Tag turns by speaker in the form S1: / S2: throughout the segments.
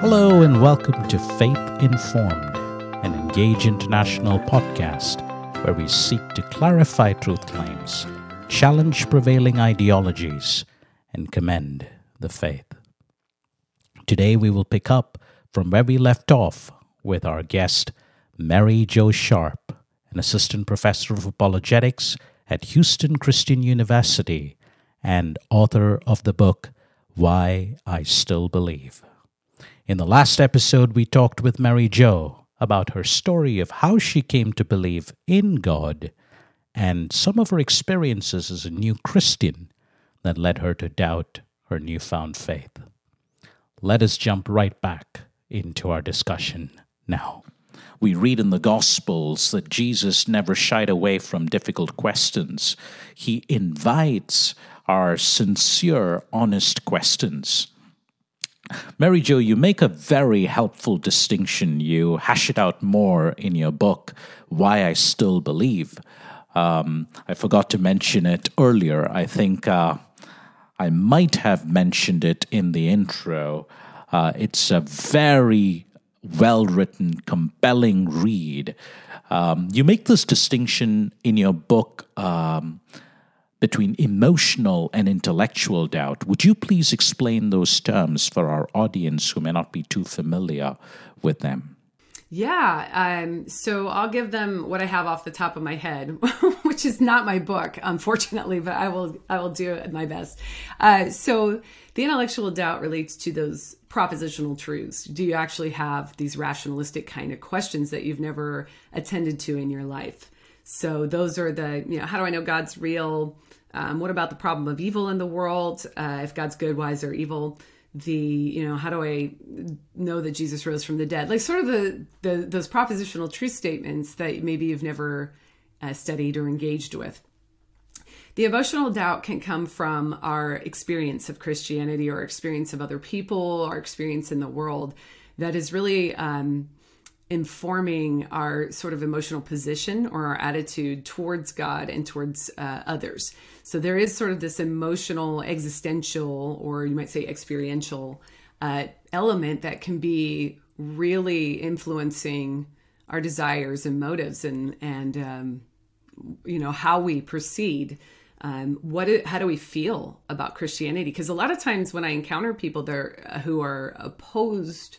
S1: Hello, and welcome to Faith Informed, an Engage International podcast where we seek to clarify truth claims, challenge prevailing ideologies, and commend the faith. Today, we will pick up from where we left off with our guest, Mary Jo Sharp, an assistant professor of apologetics at Houston Christian University and author of the book Why I Still Believe. In the last episode, we talked with Mary Jo about her story of how she came to believe in God and some of her experiences as a new Christian that led her to doubt her newfound faith. Let us jump right back into our discussion now. We read in the Gospels that Jesus never shied away from difficult questions. He invites our sincere, honest questions. Mary Jo, you make a very helpful distinction. You hash it out more in your book, Why I Still Believe. Um, I forgot to mention it earlier. I think uh, I might have mentioned it in the intro. Uh, it's a very well written, compelling read. Um, you make this distinction in your book. Um, between emotional and intellectual doubt. Would you please explain those terms for our audience who may not be too familiar with them?
S2: Yeah, um, so I'll give them what I have off the top of my head, which is not my book, unfortunately, but I will I will do my best. Uh, so the intellectual doubt relates to those propositional truths. Do you actually have these rationalistic kind of questions that you've never attended to in your life? So those are the you know how do I know God's real? Um, what about the problem of evil in the world? Uh, if God's good, why is there evil? The you know how do I know that Jesus rose from the dead? Like sort of the, the those propositional truth statements that maybe you've never uh, studied or engaged with. The emotional doubt can come from our experience of Christianity or experience of other people, our experience in the world that is really um, informing our sort of emotional position or our attitude towards God and towards uh, others. So there is sort of this emotional, existential, or you might say experiential uh, element that can be really influencing our desires and motives and and um, you know how we proceed. Um, what how do we feel about Christianity? Because a lot of times when I encounter people there uh, who are opposed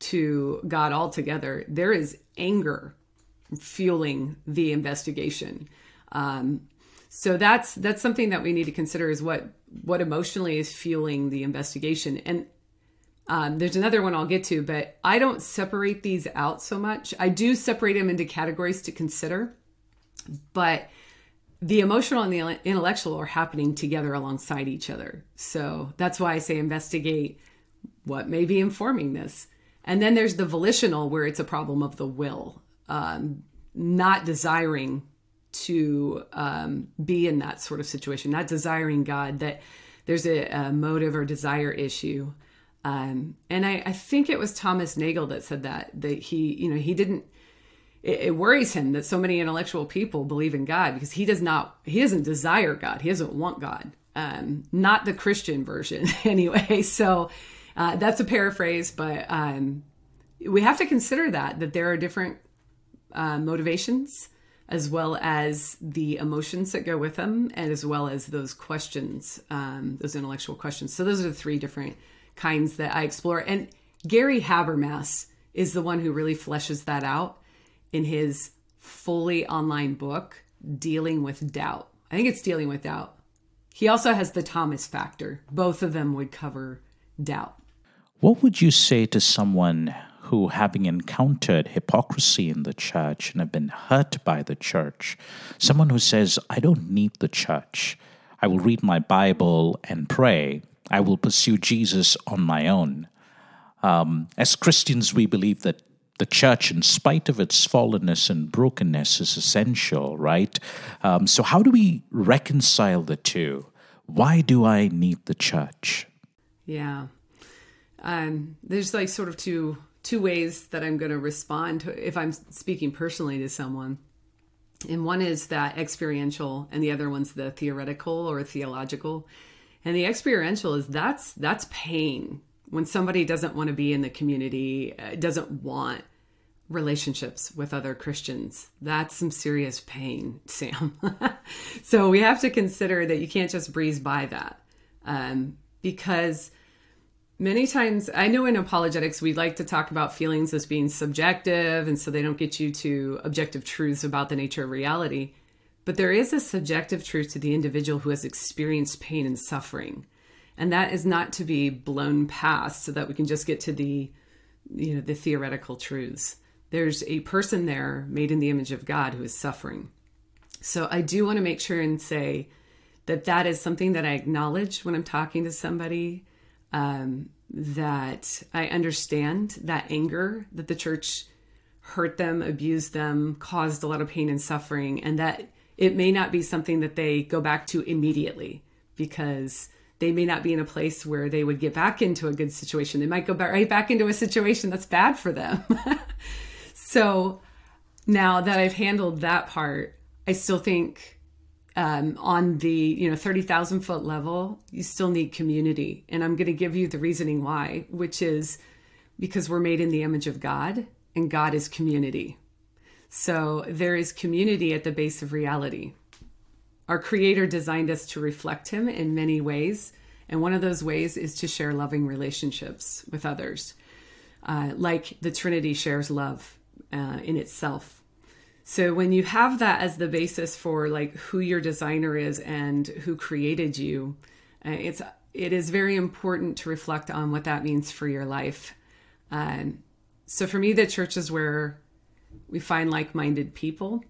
S2: to God altogether, there is anger fueling the investigation. Um, so that's that's something that we need to consider is what what emotionally is fueling the investigation. And um, there's another one I'll get to, but I don't separate these out so much. I do separate them into categories to consider, but the emotional and the intellectual are happening together alongside each other. So that's why I say investigate what may be informing this. And then there's the volitional, where it's a problem of the will, um, not desiring to um, be in that sort of situation, not desiring God, that there's a, a motive or desire issue. Um, and I, I, think it was Thomas Nagel that said that, that he, you know, he didn't, it, it, worries him that so many intellectual people believe in God because he does not, he doesn't desire God. He doesn't want God. Um, not the Christian version anyway. So, uh, that's a paraphrase, but um, we have to consider that that there are different uh, motivations as well as the emotions that go with them, and as well as those questions, um, those intellectual questions. So those are the three different kinds that I explore. And Gary Habermas is the one who really fleshes that out in his fully online book, Dealing with Doubt. I think it's Dealing with Doubt. He also has the Thomas factor. Both of them would cover doubt.
S1: What would you say to someone who, having encountered hypocrisy in the church and have been hurt by the church, someone who says, I don't need the church, I will read my Bible and pray, I will pursue Jesus on my own. Um, as Christians, we believe that the church, in spite of its fallenness and brokenness, is essential, right? Um, so, how do we reconcile the two? Why do I need the church?
S2: Yeah, um, there's like sort of two two ways that I'm going to respond to if I'm speaking personally to someone. And one is that experiential, and the other one's the theoretical or theological. And the experiential is that's that's pain. when somebody doesn't want to be in the community, uh, doesn't want relationships with other Christians. That's some serious pain, Sam. so we have to consider that you can't just breeze by that um, because many times I know in apologetics we like to talk about feelings as being subjective, and so they don't get you to objective truths about the nature of reality. But there is a subjective truth to the individual who has experienced pain and suffering. And that is not to be blown past so that we can just get to the you know the theoretical truths there's a person there made in the image of God who is suffering. So I do want to make sure and say that that is something that I acknowledge when I'm talking to somebody. Um, that I understand that anger that the church hurt them, abused them, caused a lot of pain and suffering, and that it may not be something that they go back to immediately because they may not be in a place where they would get back into a good situation. They might go back right back into a situation that's bad for them. So now that I've handled that part, I still think um, on the you know 30,000 foot level, you still need community. And I'm going to give you the reasoning why, which is because we're made in the image of God and God is community. So there is community at the base of reality. Our Creator designed us to reflect Him in many ways. And one of those ways is to share loving relationships with others. Uh, like the Trinity shares love uh, in itself. So when you have that as the basis for like who your designer is and who created you, uh, it's it is very important to reflect on what that means for your life. Um, so for me, the church is where we find like-minded people,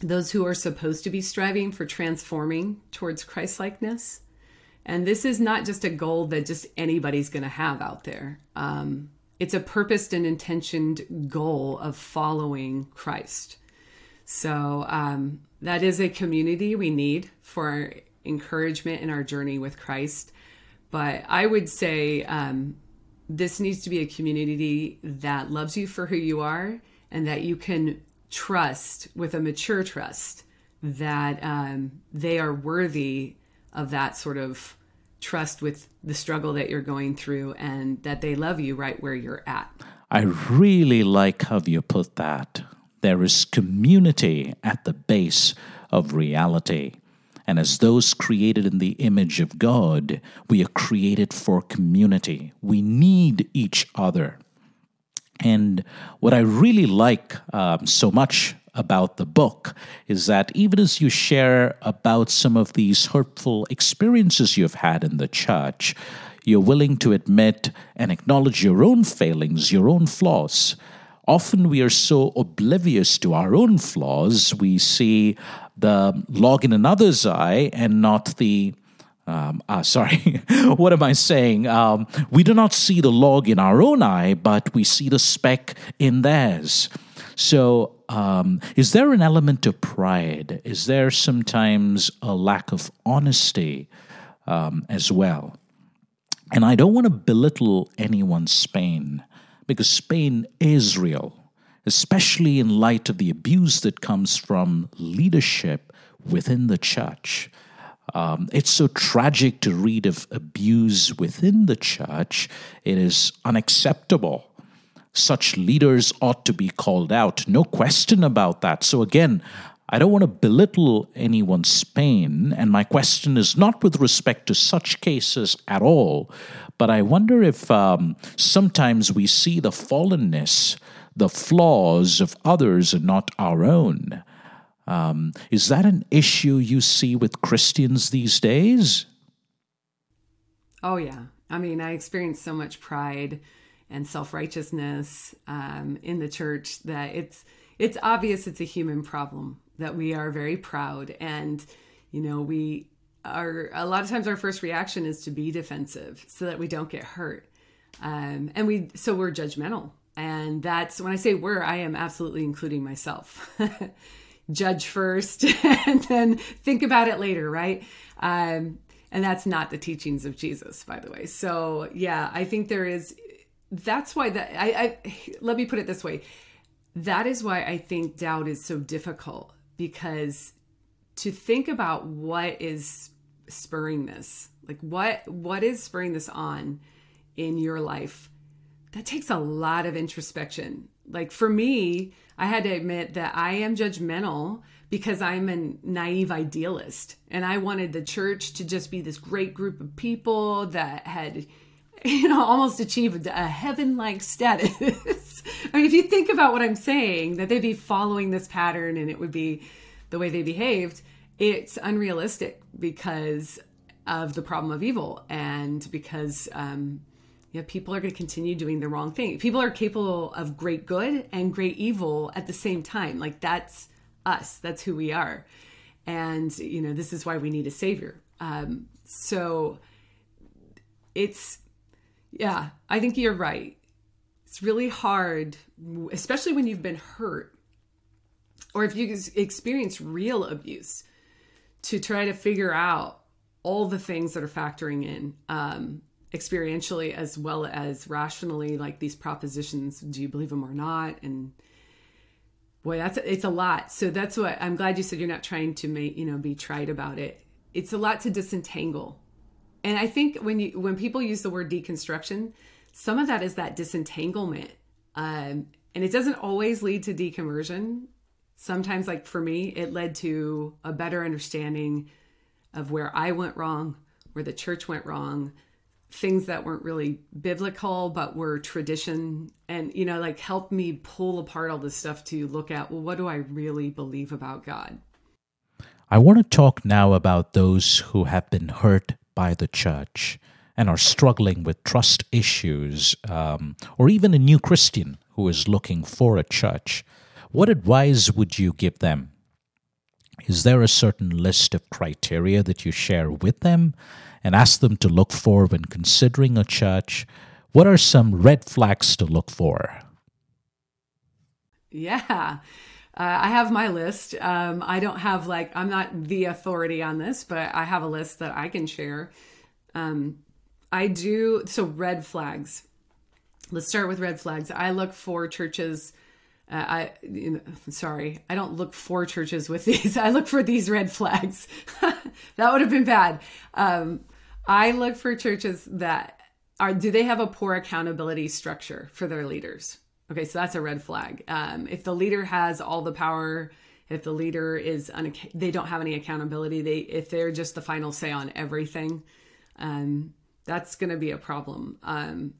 S2: those who are supposed to be striving for transforming towards Christ-likeness. And this is not just a goal that just anybody's going to have out there. Um, it's a purposed and intentioned goal of following Christ. So um, that is a community we need for encouragement in our journey with Christ. But I would say um, this needs to be a community that loves you for who you are and that you can trust with a mature trust that um, they are worthy of that sort of trust with the struggle that you're going through and that they love you right where you're at.
S1: I really like how you put that. There is community at the base of reality. And as those created in the image of God, we are created for community. We need each other. And what I really like um, so much about the book is that even as you share about some of these hurtful experiences you've had in the church, you're willing to admit and acknowledge your own failings, your own flaws. Often we are so oblivious to our own flaws, we see the log in another's eye and not the um, uh, sorry, what am I saying? Um, we do not see the log in our own eye, but we see the speck in theirs. So, um, is there an element of pride? Is there sometimes a lack of honesty um, as well? And I don't want to belittle anyone's pain because Spain is real, especially in light of the abuse that comes from leadership within the church. Um, it's so tragic to read of abuse within the church. It is unacceptable such leaders ought to be called out. No question about that. So, again, I don't want to belittle anyone's pain, and my question is not with respect to such cases at all, but I wonder if um, sometimes we see the fallenness, the flaws of others and not our own. Um, is that an issue you see with Christians these days?
S2: Oh, yeah. I mean, I experience so much pride and self-righteousness um, in the church that it's it's obvious it's a human problem that we are very proud. And you know we are a lot of times our first reaction is to be defensive so that we don't get hurt. Um, and we so we're judgmental. And that's when i say we're i am absolutely including myself. Judge first and then think about it later right? Um, and that's not the teachings of jesus by the way. So yeah i think there is that's why that I, I let me put it this way. That is why i think doubt is so difficult because to think about what is spurring this like what what is spurring this on in your life, that takes a lot of introspection. Like for me, I had to admit that I am judgmental because I'm a naive idealist and I wanted the church to just be this great group of people that had you know almost achieved a heaven like status. I mean if you think about what I'm saying that they'd be following this pattern and it would be the way they behaved, it's unrealistic because of the problem of evil and because um people are going to continue doing the wrong thing. People are capable of great good and great evil at the same time. Like that's us. That's who we are. And, you know, this is why we need a savior. Um, so it's, yeah, I think you're right. It's really hard, especially when you've been hurt or if you experience real abuse, to try to figure out all the things that are factoring in um, experientially as well as rationally, like these propositions do you believe them or not? And boy that's it's a lot so that's what i'm glad you said you're not trying to make you know be trite about it it's a lot to disentangle and i think when you when people use the word deconstruction some of that is that disentanglement um, and it doesn't always lead to deconversion. Sometimes like for me it led to a better understanding of where i went wrong where the church went wrong things that weren't really biblical but were tradition and you know like helped me pull apart all this stuff to look at well what do i really believe about god?
S1: I want to talk now about those who have been hurt by the church and are struggling with trust issues um, or even a new christian who is looking for a church what advice would you give them is there a certain list of criteria that you share with them and ask them to look for when considering a church? What are some red flags to look for?
S2: Yeah. Uh, I have my list. Um, I don't have like, I'm not the authority on this, but I have a list that I can share. Um, I do, so red flags. Let's start with red flags. I look for churches. Uh, I you know, sorry, I don't look for churches with these. I look for these red flags. that would have been bad. Um, I look for churches that are do they have a poor accountability structure for their leaders? Okay, so that's a red flag. Um, if the leader has all the power, if the leader is un- they don't have any accountability, they if they're just the final say on everything, um, that's going to be a problem. Um,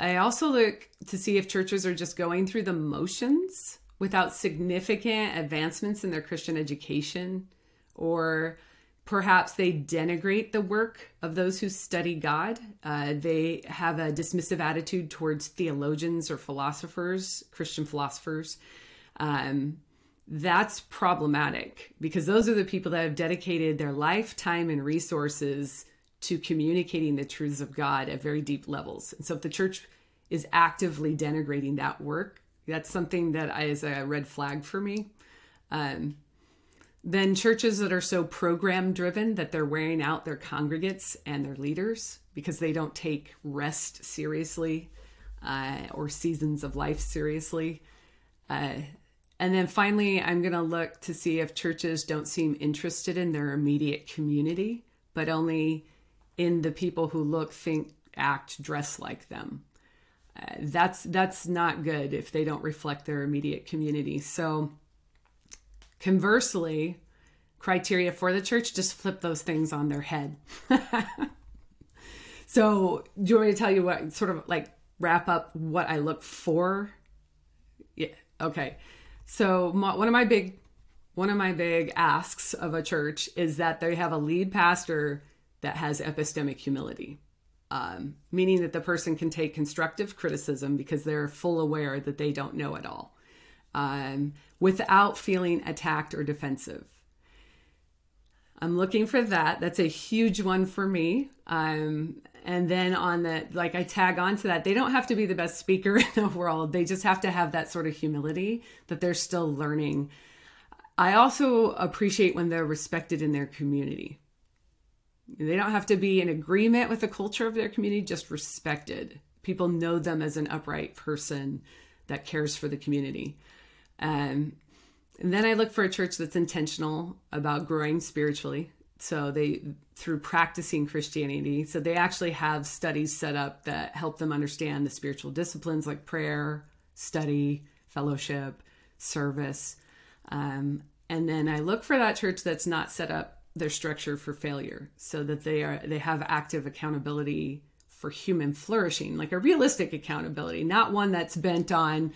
S2: I also look to see if churches are just going through the motions without significant advancements in their Christian education or Perhaps they denigrate the work of those who study God. Uh, they have a dismissive attitude towards theologians or philosophers, Christian philosophers. Um, that's problematic because those are the people that have dedicated their lifetime and resources to communicating the truths of God at very deep levels. And so if the church is actively denigrating that work, that's something that is a red flag for me. Um, then churches that are so program driven that they're wearing out their congregates and their leaders because they don't take rest seriously uh, or seasons of life seriously. Uh, and then finally, I'm going to look to see if churches don't seem interested in their immediate community, but only in the people who look, think, act, dress like them. Uh, that's that's not good if they don't reflect their immediate community. So Conversely, criteria for the church just flip those things on their head. so, do you want me to tell you what sort of like wrap up what I look for? Yeah. Okay. So, my, one of my big one of my big asks of a church is that they have a lead pastor that has epistemic humility. Um, meaning that the person can take constructive criticism because they're full aware that they don't know it all um, without feeling attacked or defensive. I'm looking for that. That's a huge one for me. Um, and then on the like, I tag on to that. They don't have to be the best speaker in the world. They just have to have that sort of humility that they're still learning. I also appreciate when they're respected in their community. They don't have to be in agreement with the culture of their community, just respected. People know them as an upright person that cares for the community. Um, and then I look for a church that's intentional about growing spiritually, So they through practicing Christianity. So they actually have studies set up that help them understand the spiritual disciplines like prayer, study, fellowship, service. Um, and then I look for that church that's not set up their structure for failure so that they are they have active accountability for human flourishing, like a realistic accountability, not one that's bent on,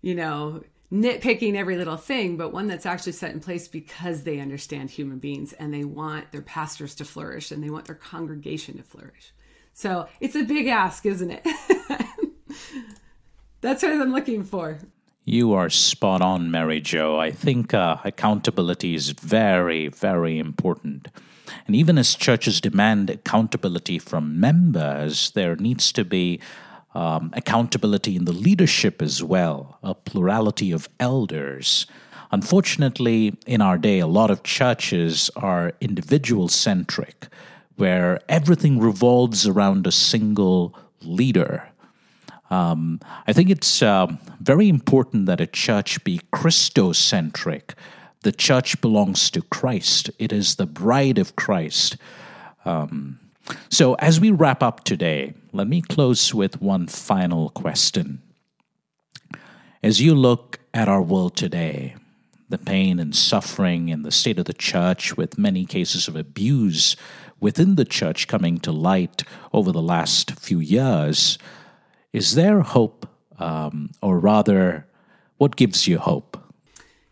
S2: you know, nitpicking every little thing, but one that's actually set in place because they understand human beings and they want their pastors to flourish and they want their congregation to flourish. So it's a big ask, isn't it? that's what I'm looking for.
S1: You are spot on, Mary Jo. I think uh, accountability is very, very important. And even as churches demand accountability from members, there needs to be um, accountability in the leadership as well, a plurality of elders. Unfortunately, in our day, a lot of churches are individual centric, where everything revolves around a single leader. Um, I think it's uh, very important that a church be Christocentric. The church belongs to Christ, it is the bride of Christ. Um, so, as we wrap up today, let me close with one final question. As you look at our world today, the pain and suffering in the state of the church, with many cases of abuse within the church coming to light over the last few years, is there hope, um, or rather, what gives you hope?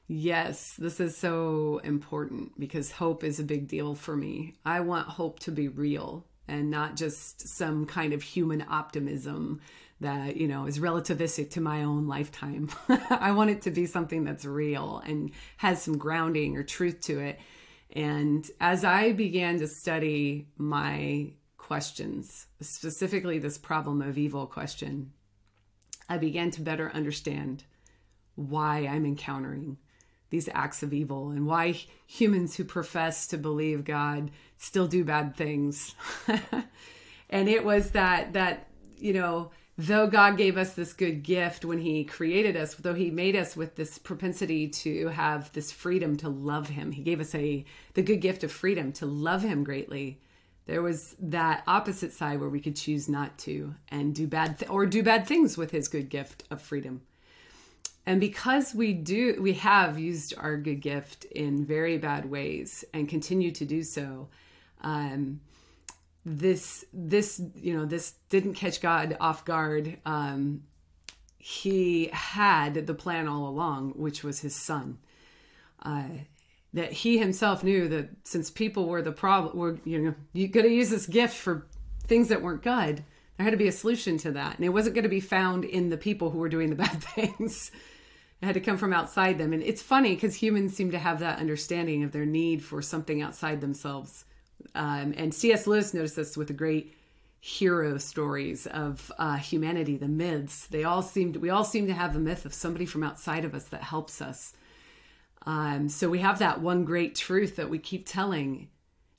S2: Yes, this is so important because hope is a big deal for me. I want hope to be real and not just some kind of human optimism that, you know, is relativistic to my own lifetime. I want it to be something that's real and has some grounding or truth to it. And as I began to study my questions, specifically this problem of evil question, I began to better understand why I'm encountering these acts of evil and why humans who profess to believe God still do bad things. and it was that that you know, though God gave us this good gift when he created us, though he made us with this propensity to have this freedom to love him. He gave us a the good gift of freedom to love him greatly. There was that opposite side where we could choose not to and do bad th- or do bad things with his good gift of freedom and because we do we have used our good gift in very bad ways and continue to do so um, this this you know this didn't catch god off guard. Um, he had the plan all along which was his son. Uh, that he himself knew that since people were the problem were you know you got to use this gift for things that weren't good. There had to be a solution to that. And it wasn't going to be found in the people who were doing the bad things it had to come from outside them. And it's funny because humans seem to have that understanding of their need for something outside themselves. Um, and C.S. Lewis noticed this with the great hero stories of uh, humanity, the myths. They all seem to, we all seem to have a myth of somebody from outside of us that helps us. Um, so we have that one great truth that we keep telling.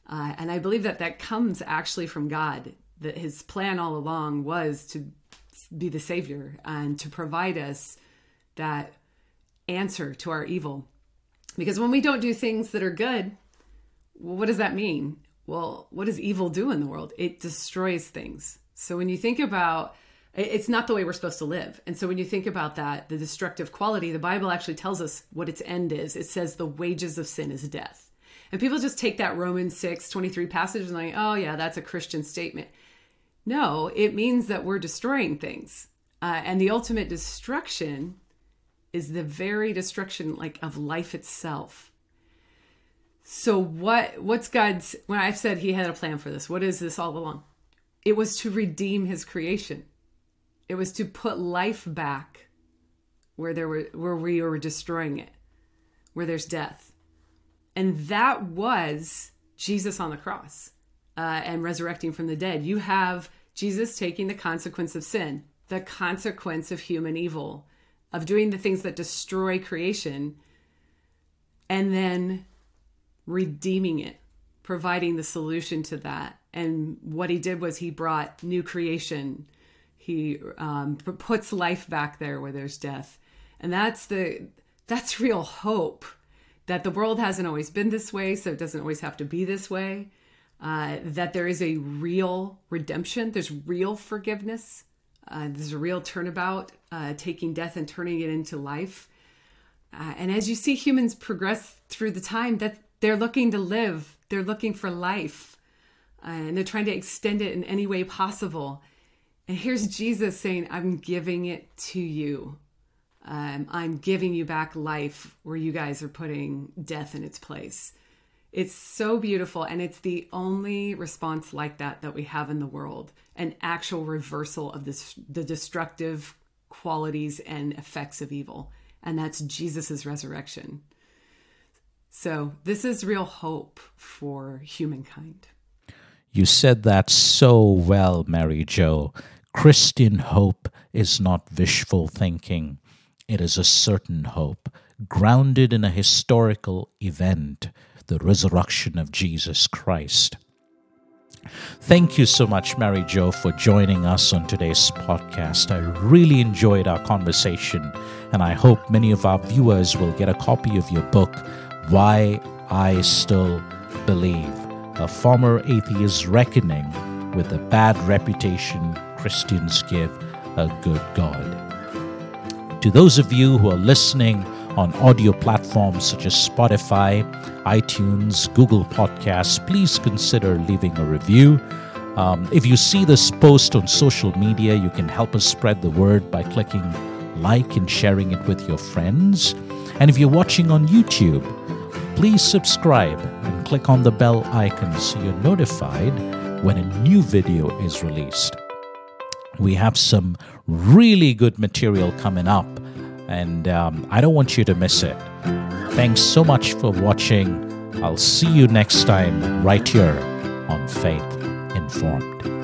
S2: Uh, and I believe that that comes actually from God, that his plan all along was to be the savior and to provide us that answer to our evil. Because when we don't do things that are good, what does that mean? Well, what does evil do in the world? It destroys things. So when you think about it's not the way we're supposed to live. And so when you think about that, the destructive quality, the Bible actually tells us what its end is. It says the wages of sin is death. And people just take that Romans 6 23 passage and like, oh, yeah, that's a Christian statement. No, it means that we're destroying things. Uh, and the ultimate destruction is the very destruction like of life itself. So what what's god's when i've said he had a plan for this what is this all along? It was to redeem his creation. It was to put life back where there were where we were destroying it where there's death. And that was jesus on the cross uh, and resurrecting from the dead. You have jesus taking the consequence of sin the consequence of human evil of doing the things that destroy creation and then redeeming it, providing the solution to that. And what he did was he brought new creation. He um, puts life back there where there's death, and that's the that's real hope. that the world hasn't always been this way, so it doesn't always have to be this way. Uh, that there is a real redemption, there's real forgiveness, uh, there's a real turnabout, uh, taking death and turning it into life. Uh, and as you see humans progress through the time, that they're looking to live, they're looking for life, uh, and they're trying to extend it in any way possible. And here's Jesus saying, I'm giving it to you. Um, I'm giving you back life where you guys are putting death in its place. It's so beautiful. And it's the only response like that that we have in the world an actual reversal of this, the destructive qualities and effects of evil. And that's Jesus' resurrection. So, this is real hope for humankind.
S1: You said that so well, Mary Jo. Christian hope is not wishful thinking. It is a certain hope, grounded in a historical event, the resurrection of Jesus Christ. Thank you so much, Mary Jo, for joining us on today's podcast. I really enjoyed our conversation, and I hope many of our viewers will get a copy of your book, Why I Still Believe A Former Atheist's Reckoning with the Bad Reputation Christians Give a Good God. To those of you who are listening on audio platforms such as Spotify, iTunes, Google Podcasts, please consider leaving a review. Um, if you see this post on social media, you can help us spread the word by clicking like and sharing it with your friends. And if you're watching on YouTube, please subscribe and click on the bell icon so you're notified when a new video is released. We have some really good material coming up, and um, I don't want you to miss it. Thanks so much for watching. I'll see you next time right here on Faith Informed.